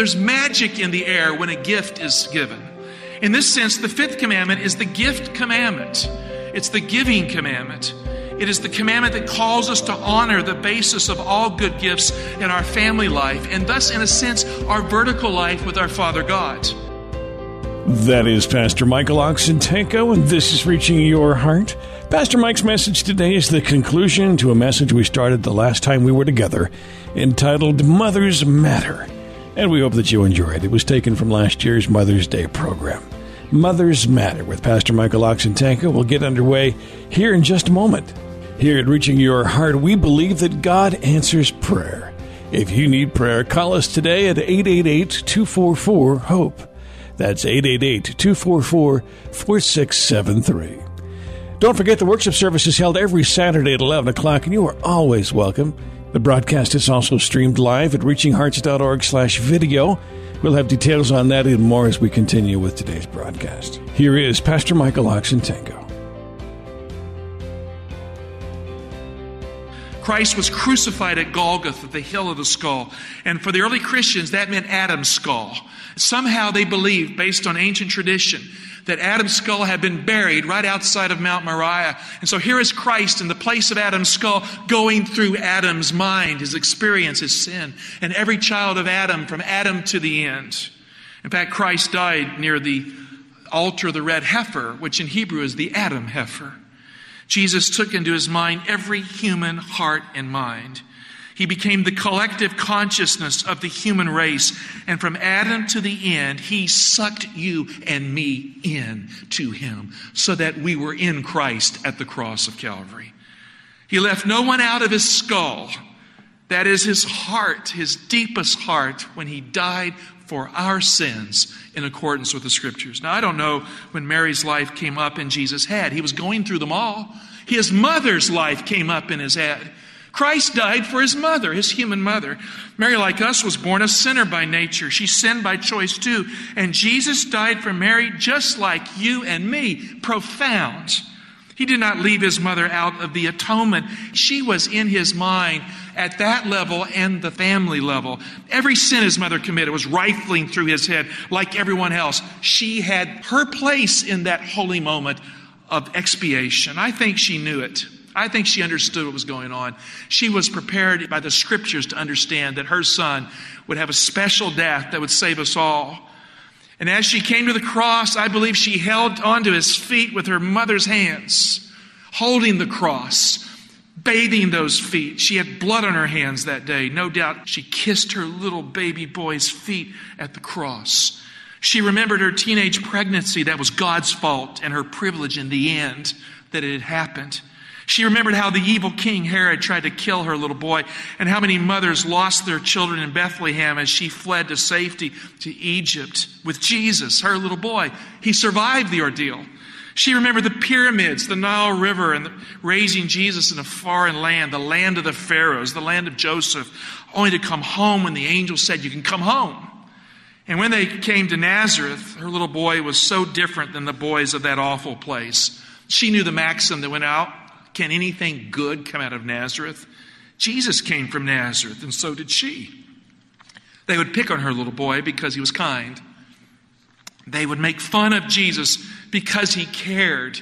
There's magic in the air when a gift is given. In this sense, the fifth commandment is the gift commandment, it's the giving commandment. It is the commandment that calls us to honor the basis of all good gifts in our family life, and thus, in a sense, our vertical life with our Father God. That is Pastor Michael Oxentenko, and this is Reaching Your Heart. Pastor Mike's message today is the conclusion to a message we started the last time we were together, entitled Mothers Matter. And we hope that you enjoy it. It was taken from last year's Mother's Day program. Mothers Matter with Pastor Michael Oxentenko will get underway here in just a moment. Here at Reaching Your Heart, we believe that God answers prayer. If you need prayer, call us today at 888 244 HOPE. That's 888 244 4673. Don't forget the worship service is held every Saturday at 11 o'clock, and you are always welcome. The broadcast is also streamed live at reachinghearts.org slash video. We'll have details on that and more as we continue with today's broadcast. Here is Pastor Michael Oxentenko. Christ was crucified at Golgotha, the hill of the skull. And for the early Christians, that meant Adam's skull. Somehow they believed, based on ancient tradition, that Adam's skull had been buried right outside of Mount Moriah. And so here is Christ in the place of Adam's skull, going through Adam's mind, his experience, his sin, and every child of Adam from Adam to the end. In fact, Christ died near the altar of the red heifer, which in Hebrew is the Adam heifer. Jesus took into his mind every human heart and mind. He became the collective consciousness of the human race. And from Adam to the end, he sucked you and me in to him so that we were in Christ at the cross of Calvary. He left no one out of his skull. That is his heart, his deepest heart, when he died for our sins in accordance with the scriptures. Now, I don't know when Mary's life came up in Jesus' head. He was going through them all. His mother's life came up in his head. Christ died for his mother, his human mother. Mary, like us, was born a sinner by nature. She sinned by choice too. And Jesus died for Mary just like you and me. Profound. He did not leave his mother out of the atonement. She was in his mind at that level and the family level. Every sin his mother committed was rifling through his head like everyone else. She had her place in that holy moment of expiation. I think she knew it. I think she understood what was going on. She was prepared by the scriptures to understand that her son would have a special death that would save us all. And as she came to the cross, I believe she held onto his feet with her mother's hands, holding the cross, bathing those feet. She had blood on her hands that day. No doubt she kissed her little baby boy's feet at the cross. She remembered her teenage pregnancy that was God's fault and her privilege in the end that it had happened. She remembered how the evil king Herod tried to kill her little boy and how many mothers lost their children in Bethlehem as she fled to safety to Egypt with Jesus, her little boy. He survived the ordeal. She remembered the pyramids, the Nile River, and the, raising Jesus in a foreign land, the land of the Pharaohs, the land of Joseph, only to come home when the angel said, You can come home. And when they came to Nazareth, her little boy was so different than the boys of that awful place. She knew the maxim that went out can anything good come out of Nazareth? Jesus came from Nazareth, and so did she. They would pick on her little boy because he was kind. They would make fun of Jesus because he cared.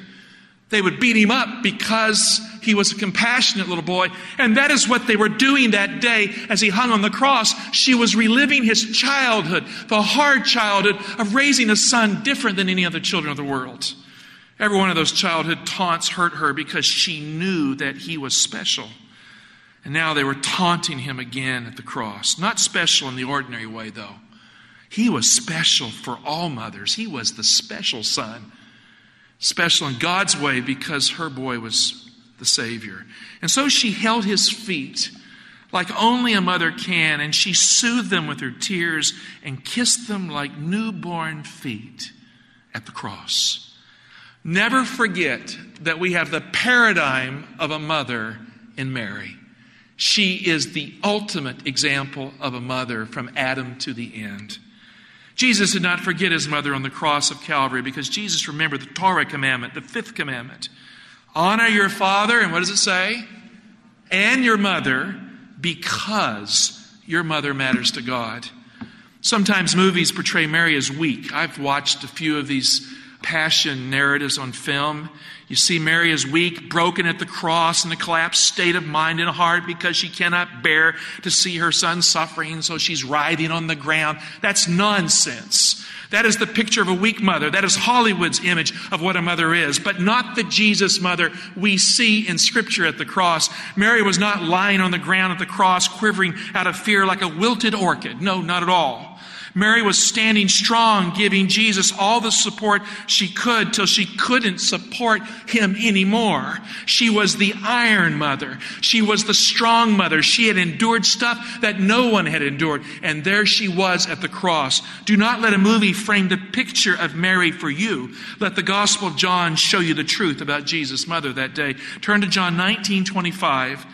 They would beat him up because he was a compassionate little boy. And that is what they were doing that day as he hung on the cross. She was reliving his childhood, the hard childhood of raising a son different than any other children of the world. Every one of those childhood taunts hurt her because she knew that he was special. And now they were taunting him again at the cross. Not special in the ordinary way, though. He was special for all mothers. He was the special son. Special in God's way because her boy was the Savior. And so she held his feet like only a mother can, and she soothed them with her tears and kissed them like newborn feet at the cross. Never forget that we have the paradigm of a mother in Mary. She is the ultimate example of a mother from Adam to the end. Jesus did not forget his mother on the cross of Calvary because Jesus remembered the Torah commandment, the fifth commandment. Honor your father, and what does it say? And your mother, because your mother matters to God. Sometimes movies portray Mary as weak. I've watched a few of these passion narratives on film. You see Mary is weak, broken at the cross, in a collapsed state of mind and heart because she cannot bear to see her son suffering, so she's writhing on the ground. That's nonsense. That is the picture of a weak mother. That is Hollywood's image of what a mother is, but not the Jesus mother we see in Scripture at the cross. Mary was not lying on the ground at the cross, quivering out of fear like a wilted orchid. No, not at all. Mary was standing strong, giving Jesus all the support she could till she couldn't support him anymore. She was the iron mother. She was the strong mother. She had endured stuff that no one had endured. And there she was at the cross. Do not let a movie frame the picture of Mary for you. Let the Gospel of John show you the truth about Jesus' mother that day. Turn to John 19 25.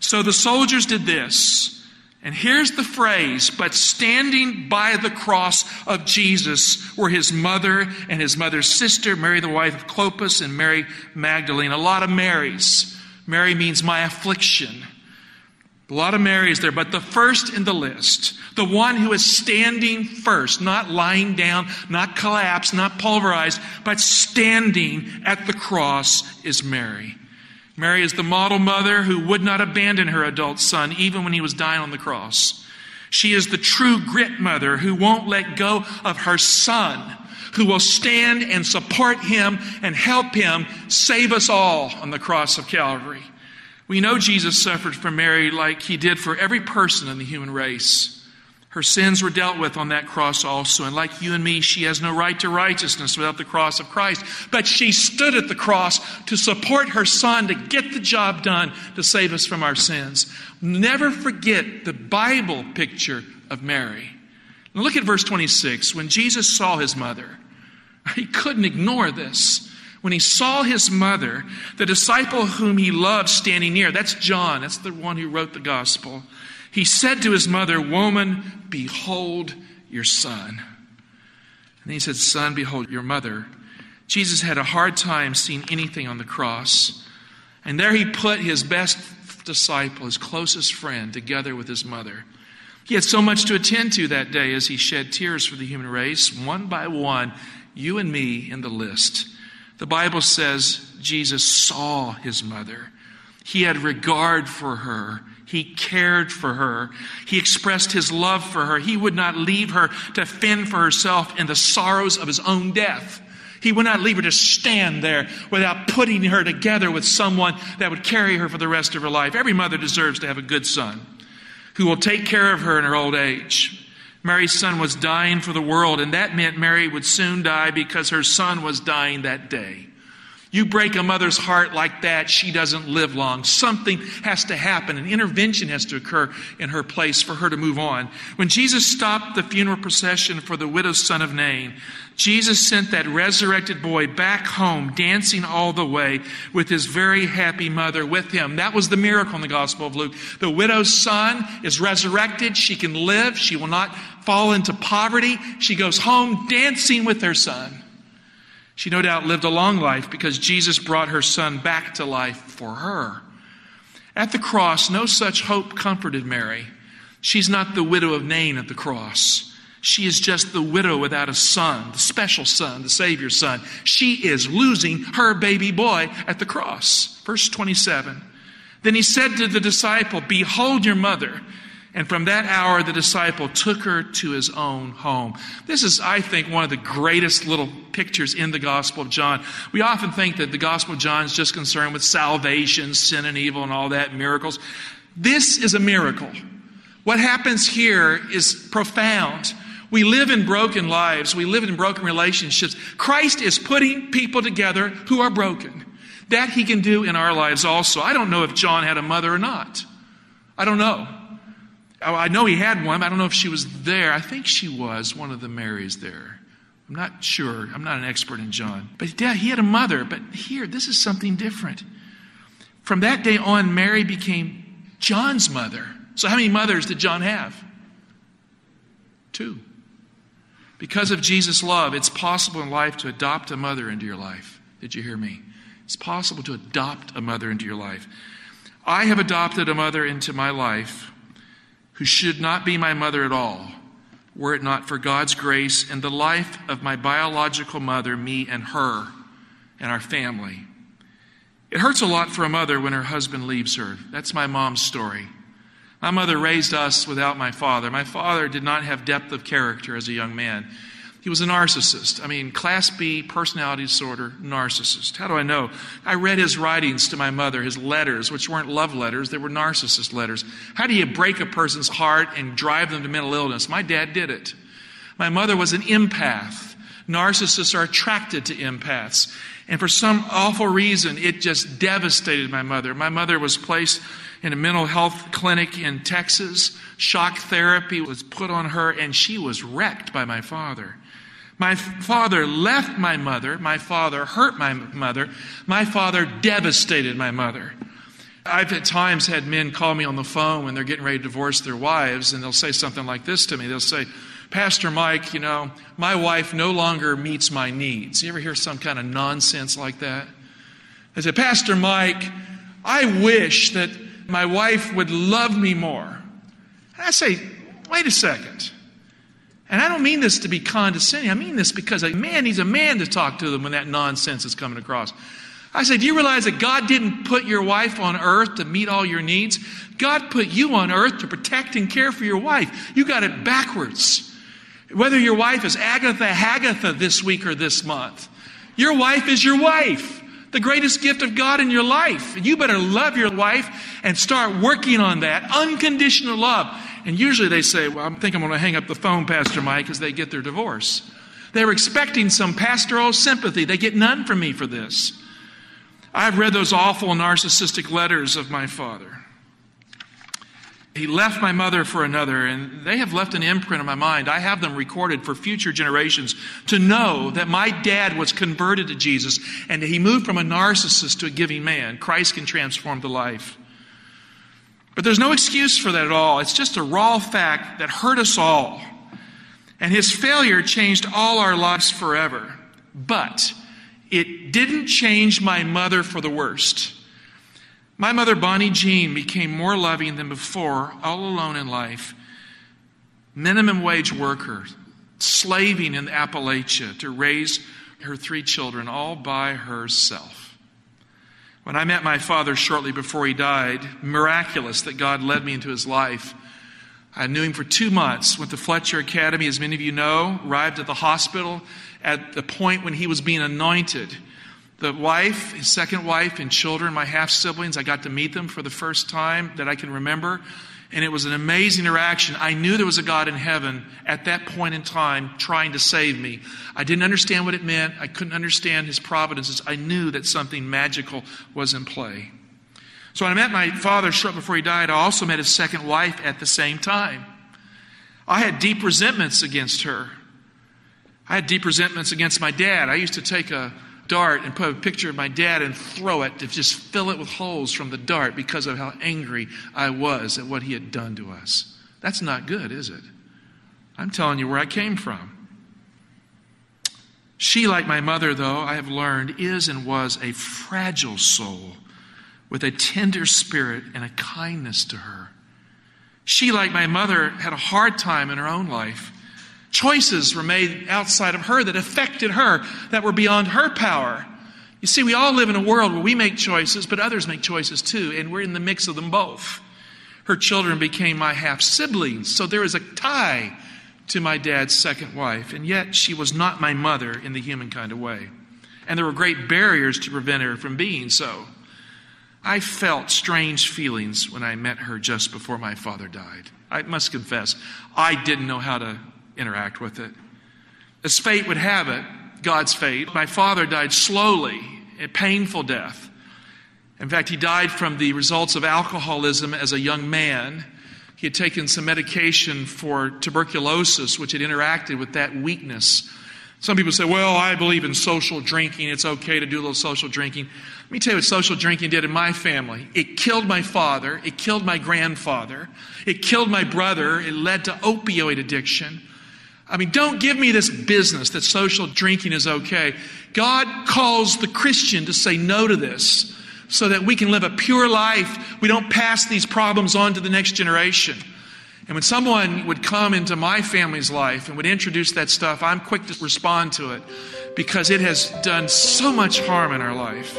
So the soldiers did this. And here's the phrase, but standing by the cross of Jesus were his mother and his mother's sister, Mary, the wife of Clopas, and Mary Magdalene. A lot of Marys. Mary means my affliction. A lot of Marys there, but the first in the list, the one who is standing first, not lying down, not collapsed, not pulverized, but standing at the cross is Mary. Mary is the model mother who would not abandon her adult son even when he was dying on the cross. She is the true grit mother who won't let go of her son, who will stand and support him and help him save us all on the cross of Calvary. We know Jesus suffered for Mary like he did for every person in the human race. Her sins were dealt with on that cross also. And like you and me, she has no right to righteousness without the cross of Christ. But she stood at the cross to support her son to get the job done to save us from our sins. Never forget the Bible picture of Mary. Now look at verse 26. When Jesus saw his mother, he couldn't ignore this. When he saw his mother, the disciple whom he loved standing near, that's John, that's the one who wrote the gospel he said to his mother, Woman, behold your son. And he said, Son, behold your mother. Jesus had a hard time seeing anything on the cross. And there he put his best disciple, his closest friend, together with his mother. He had so much to attend to that day as he shed tears for the human race, one by one, you and me in the list. The Bible says Jesus saw his mother. He had regard for her. He cared for her. He expressed his love for her. He would not leave her to fend for herself in the sorrows of his own death. He would not leave her to stand there without putting her together with someone that would carry her for the rest of her life. Every mother deserves to have a good son who will take care of her in her old age. Mary's son was dying for the world, and that meant Mary would soon die because her son was dying that day. You break a mother's heart like that, she doesn't live long. Something has to happen. An intervention has to occur in her place for her to move on. When Jesus stopped the funeral procession for the widow's son of Nain, Jesus sent that resurrected boy back home, dancing all the way with his very happy mother with him. That was the miracle in the Gospel of Luke. The widow's son is resurrected. She can live. She will not fall into poverty. She goes home dancing with her son. She no doubt lived a long life because Jesus brought her son back to life for her. At the cross, no such hope comforted Mary. She's not the widow of Nain at the cross. She is just the widow without a son, the special son, the Savior's son. She is losing her baby boy at the cross. Verse 27. Then he said to the disciple, Behold your mother. And from that hour, the disciple took her to his own home. This is, I think, one of the greatest little pictures in the Gospel of John. We often think that the Gospel of John is just concerned with salvation, sin and evil, and all that, miracles. This is a miracle. What happens here is profound. We live in broken lives, we live in broken relationships. Christ is putting people together who are broken. That he can do in our lives also. I don't know if John had a mother or not. I don't know. Oh, I know he had one. I don't know if she was there. I think she was one of the Marys there. I'm not sure. I'm not an expert in John. But yeah, he had a mother. But here, this is something different. From that day on, Mary became John's mother. So, how many mothers did John have? Two. Because of Jesus' love, it's possible in life to adopt a mother into your life. Did you hear me? It's possible to adopt a mother into your life. I have adopted a mother into my life who should not be my mother at all, were it not for God's grace and the life of my biological mother, me, and her, and our family. It hurts a lot for a mother when her husband leaves her. That's my mom's story. My mother raised us without my father. My father did not have depth of character as a young man. He was a narcissist. I mean, class B personality disorder, narcissist. How do I know? I read his writings to my mother, his letters, which weren't love letters, they were narcissist letters. How do you break a person's heart and drive them to mental illness? My dad did it. My mother was an empath. Narcissists are attracted to empaths. And for some awful reason, it just devastated my mother. My mother was placed in a mental health clinic in Texas. Shock therapy was put on her, and she was wrecked by my father. My father left my mother. My father hurt my mother. My father devastated my mother. I've at times had men call me on the phone when they're getting ready to divorce their wives, and they'll say something like this to me. They'll say, Pastor Mike, you know, my wife no longer meets my needs. You ever hear some kind of nonsense like that? I say, Pastor Mike, I wish that my wife would love me more. And I say, wait a second. And I don't mean this to be condescending. I mean this because a man needs a man to talk to them when that nonsense is coming across. I said, Do you realize that God didn't put your wife on earth to meet all your needs? God put you on earth to protect and care for your wife. You got it backwards. Whether your wife is Agatha Hagatha this week or this month, your wife is your wife, the greatest gift of God in your life. You better love your wife and start working on that unconditional love. And usually they say, Well, I think I'm going to hang up the phone, Pastor Mike, as they get their divorce. They were expecting some pastoral sympathy. They get none from me for this. I've read those awful narcissistic letters of my father. He left my mother for another, and they have left an imprint on my mind. I have them recorded for future generations to know that my dad was converted to Jesus and he moved from a narcissist to a giving man. Christ can transform the life. But there's no excuse for that at all. It's just a raw fact that hurt us all. And his failure changed all our lives forever. But it didn't change my mother for the worst. My mother, Bonnie Jean, became more loving than before, all alone in life. Minimum wage worker, slaving in Appalachia to raise her three children all by herself. When I met my father shortly before he died, miraculous that God led me into his life. I knew him for two months, went to Fletcher Academy, as many of you know, arrived at the hospital at the point when he was being anointed. The wife, his second wife, and children, my half siblings, I got to meet them for the first time that I can remember. And it was an amazing interaction. I knew there was a God in heaven at that point in time trying to save me. I didn't understand what it meant. I couldn't understand his providences. I knew that something magical was in play. So when I met my father short before he died, I also met his second wife at the same time. I had deep resentments against her. I had deep resentments against my dad. I used to take a dart and put a picture of my dad and throw it to just fill it with holes from the dart because of how angry I was at what he had done to us. That's not good, is it? I'm telling you where I came from. She, like my mother, though, I have learned, is and was a fragile soul with a tender spirit and a kindness to her. She, like my mother, had a hard time in her own life. Choices were made outside of her that affected her, that were beyond her power. You see, we all live in a world where we make choices, but others make choices too, and we're in the mix of them both. Her children became my half siblings, so there is a tie to my dad's second wife, and yet she was not my mother in the human kind of way. And there were great barriers to prevent her from being so. I felt strange feelings when I met her just before my father died. I must confess, I didn't know how to interact with it. As fate would have it, God's fate, my father died slowly, a painful death. In fact, he died from the results of alcoholism as a young man. he had taken some medication for tuberculosis, which had interacted with that weakness. Some people say, well, I believe in social drinking. It's okay to do a little social drinking. Let me tell you what social drinking did in my family. It killed my father. It killed my grandfather. It killed my brother. It led to opioid addiction. I mean, don't give me this business that social drinking is okay. God calls the Christian to say no to this so that we can live a pure life. We don't pass these problems on to the next generation. And when someone would come into my family's life and would introduce that stuff, I'm quick to respond to it because it has done so much harm in our life.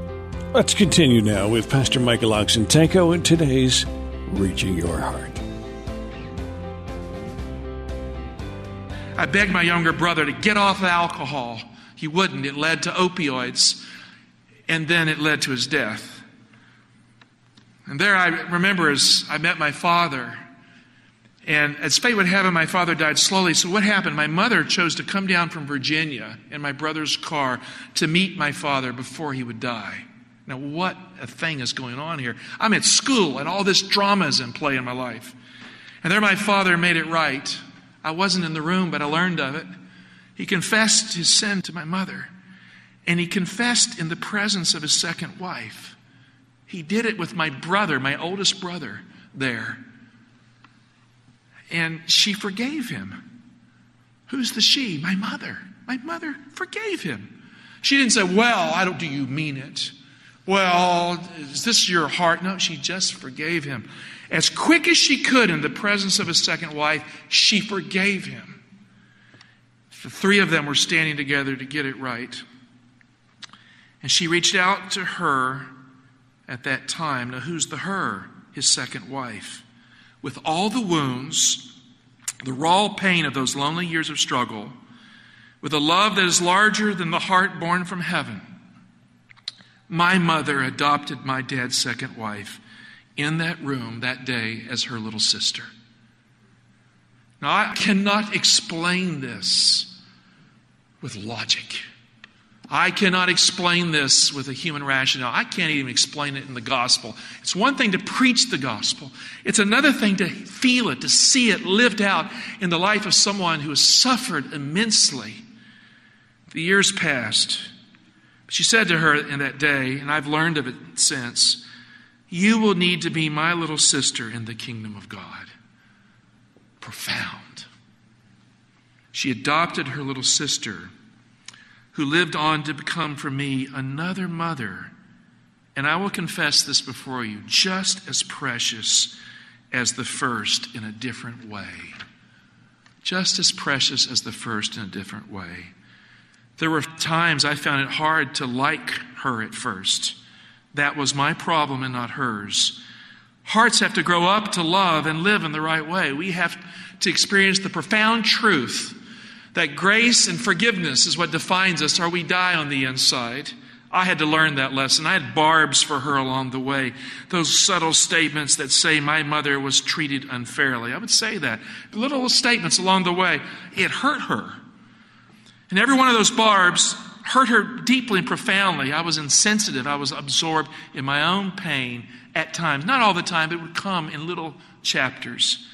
Let's continue now with Pastor Michael Oxentenko in today's Reaching Your Heart. I begged my younger brother to get off alcohol. He wouldn't. It led to opioids, and then it led to his death. And there I remember as I met my father. And as fate would have it, my father died slowly. So what happened? My mother chose to come down from Virginia in my brother's car to meet my father before he would die. Now, what a thing is going on here. I'm at school and all this drama is in play in my life. And there my father made it right. I wasn't in the room, but I learned of it. He confessed his sin to my mother. And he confessed in the presence of his second wife. He did it with my brother, my oldest brother, there. And she forgave him. Who's the she? My mother. My mother forgave him. She didn't say, Well, I don't, do you mean it? Well, is this your heart? No, she just forgave him. As quick as she could in the presence of his second wife, she forgave him. The three of them were standing together to get it right. And she reached out to her at that time. Now, who's the her? His second wife. With all the wounds, the raw pain of those lonely years of struggle, with a love that is larger than the heart born from heaven, my mother adopted my dad's second wife in that room that day as her little sister. Now, I cannot explain this with logic. I cannot explain this with a human rationale. I can't even explain it in the gospel. It's one thing to preach the gospel, it's another thing to feel it, to see it lived out in the life of someone who has suffered immensely. The years passed. She said to her in that day, and I've learned of it since, You will need to be my little sister in the kingdom of God. Profound. She adopted her little sister who lived on to become for me another mother. And I will confess this before you, just as precious as the first in a different way. Just as precious as the first in a different way. There were times I found it hard to like her at first. That was my problem and not hers. Hearts have to grow up to love and live in the right way. We have to experience the profound truth that grace and forgiveness is what defines us, or we die on the inside. I had to learn that lesson. I had barbs for her along the way. Those subtle statements that say my mother was treated unfairly. I would say that. Little statements along the way. It hurt her. And every one of those barbs hurt her deeply and profoundly. I was insensitive. I was absorbed in my own pain at times. Not all the time, but it would come in little chapters.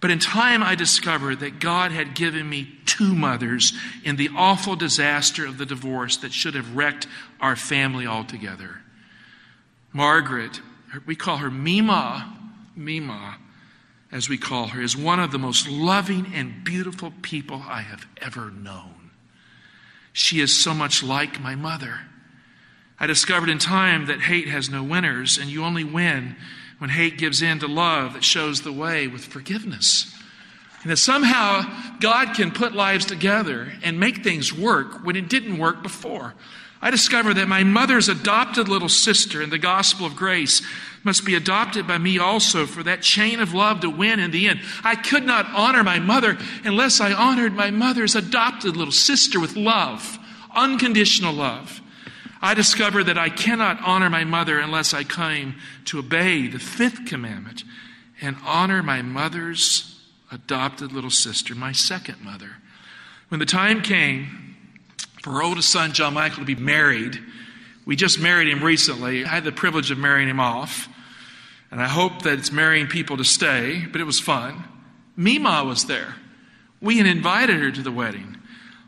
But in time, I discovered that God had given me two mothers in the awful disaster of the divorce that should have wrecked our family altogether. Margaret, we call her Mima, Mima, as we call her, is one of the most loving and beautiful people I have ever known. She is so much like my mother. I discovered in time that hate has no winners, and you only win when hate gives in to love that shows the way with forgiveness. And that somehow God can put lives together and make things work when it didn't work before. I discover that my mother's adopted little sister in the gospel of grace must be adopted by me also for that chain of love to win in the end. I could not honor my mother unless I honored my mother's adopted little sister with love, unconditional love. I discover that I cannot honor my mother unless I claim to obey the fifth commandment and honor my mother's adopted little sister, my second mother. When the time came our oldest son, John Michael, to be married, we just married him recently. I had the privilege of marrying him off. And I hope that it's marrying people to stay, but it was fun. Mima was there. We had invited her to the wedding.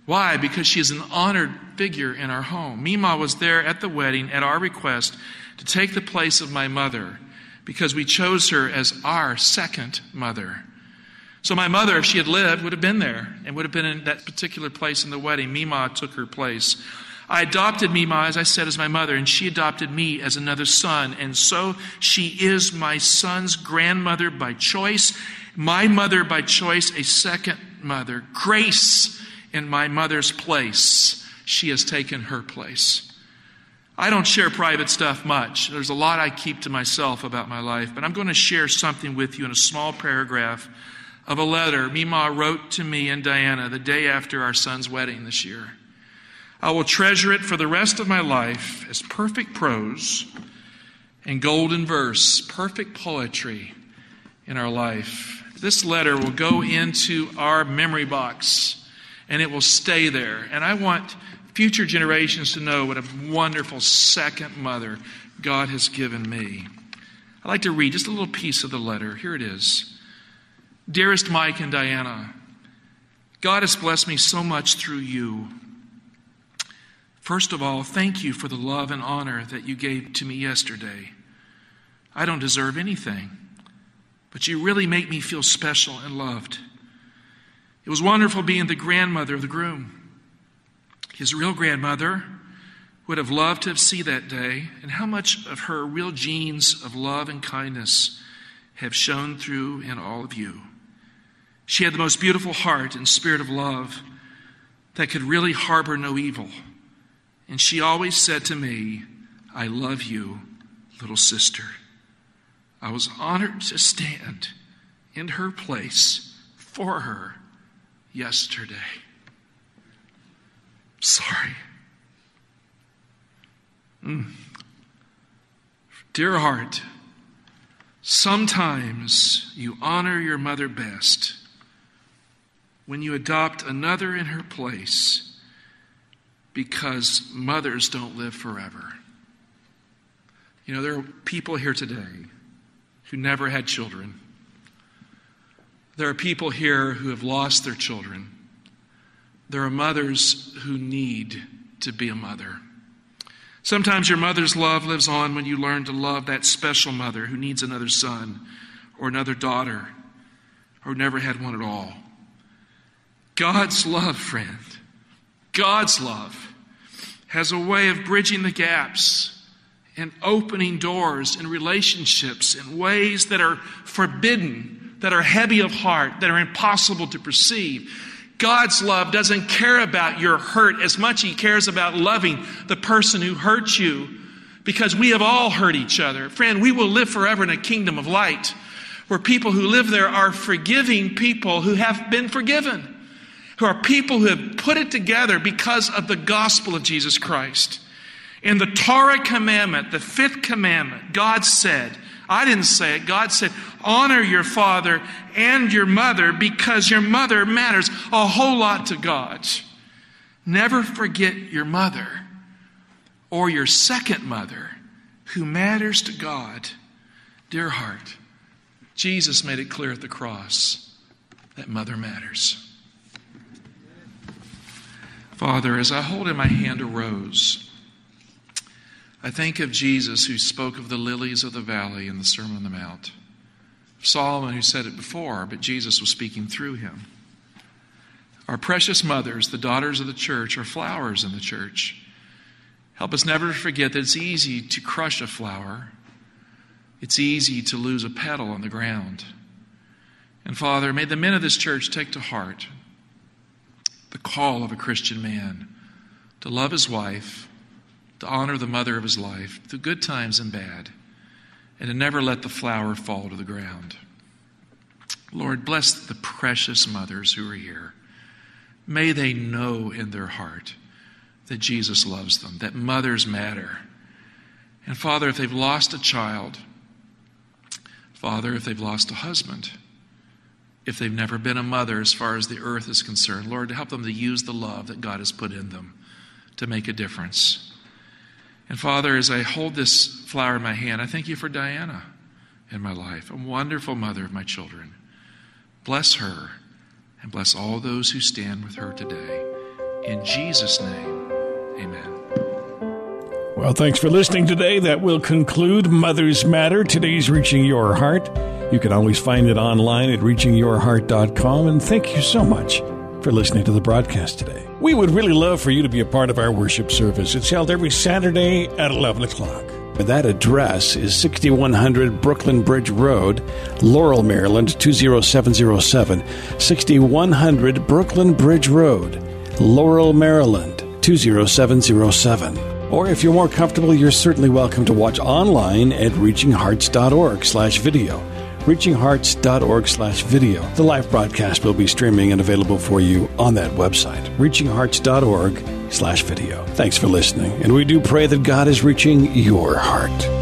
Why? Because she is an honored figure in our home. Mima was there at the wedding at our request to take the place of my mother because we chose her as our second mother. So my mother, if she had lived, would have been there and would have been in that particular place in the wedding. Mima took her place. I adopted Mima, as I said, as my mother, and she adopted me as another son. And so she is my son's grandmother by choice, my mother by choice, a second mother. Grace in my mother's place. She has taken her place. I don't share private stuff much. There's a lot I keep to myself about my life, but I'm going to share something with you in a small paragraph of a letter Mima wrote to me and Diana the day after our son's wedding this year. I will treasure it for the rest of my life as perfect prose and golden verse, perfect poetry in our life. This letter will go into our memory box and it will stay there. And I want future generations to know what a wonderful second mother God has given me. I'd like to read just a little piece of the letter. Here it is. Dearest Mike and Diana, God has blessed me so much through you. First of all, thank you for the love and honor that you gave to me yesterday. I don't deserve anything, but you really make me feel special and loved. It was wonderful being the grandmother of the groom. His real grandmother would have loved to have seen that day, and how much of her real genes of love and kindness have shone through in all of you. She had the most beautiful heart and spirit of love that could really harbor no evil. And she always said to me, I love you, little sister. I was honored to stand in her place for her yesterday. Sorry. Mm. Dear heart, sometimes you honor your mother best when you adopt another in her place because mothers don't live forever. You know, there are people here today who never had children there are people here who have lost their children. There are mothers who need to be a mother. Sometimes your mother's love lives on when you learn to love that special mother who needs another son or another daughter or never had one at all. God's love, friend, God's love has a way of bridging the gaps and opening doors in relationships in ways that are forbidden that are heavy of heart, that are impossible to perceive. God's love doesn't care about your hurt as much he cares about loving the person who hurt you because we have all hurt each other. Friend, we will live forever in a kingdom of light where people who live there are forgiving people who have been forgiven, who are people who have put it together because of the gospel of Jesus Christ. In the Torah commandment, the fifth commandment, God said, I didn't say it. God said, honor your father and your mother because your mother matters a whole lot to God. Never forget your mother or your second mother who matters to God. Dear heart, Jesus made it clear at the cross that mother matters. Father, as I hold in my hand a rose, I think of Jesus who spoke of the lilies of the valley in the Sermon on the Mount. Solomon who said it before, but Jesus was speaking through him. Our precious mothers, the daughters of the church, are flowers in the church. Help us never forget that it's easy to crush a flower. It's easy to lose a petal on the ground. And Father, may the men of this church take to heart the call of a Christian man to love his wife to honor the mother of his life through good times and bad, and to never let the flower fall to the ground. Lord, bless the precious mothers who are here. May they know in their heart that Jesus loves them, that mothers matter. And Father, if they've lost a child, Father, if they've lost a husband, if they've never been a mother as far as the earth is concerned, Lord, help them to use the love that God has put in them to make a difference. And Father, as I hold this flower in my hand, I thank you for Diana in my life, a wonderful mother of my children. Bless her and bless all those who stand with her today. In Jesus' name, amen. Well, thanks for listening today. That will conclude Mothers Matter, today's Reaching Your Heart. You can always find it online at reachingyourheart.com. And thank you so much for listening to the broadcast today. We would really love for you to be a part of our worship service. It's held every Saturday at 11 o'clock. That address is 6100 Brooklyn Bridge Road, Laurel, Maryland 20707. 6100 Brooklyn Bridge Road, Laurel, Maryland 20707. Or if you're more comfortable, you're certainly welcome to watch online at reachinghearts.org slash video. reachinghearts.org slash video. The live broadcast will be streaming and available for you on that website, reachinghearts.org slash video. Thanks for listening, and we do pray that God is reaching your heart.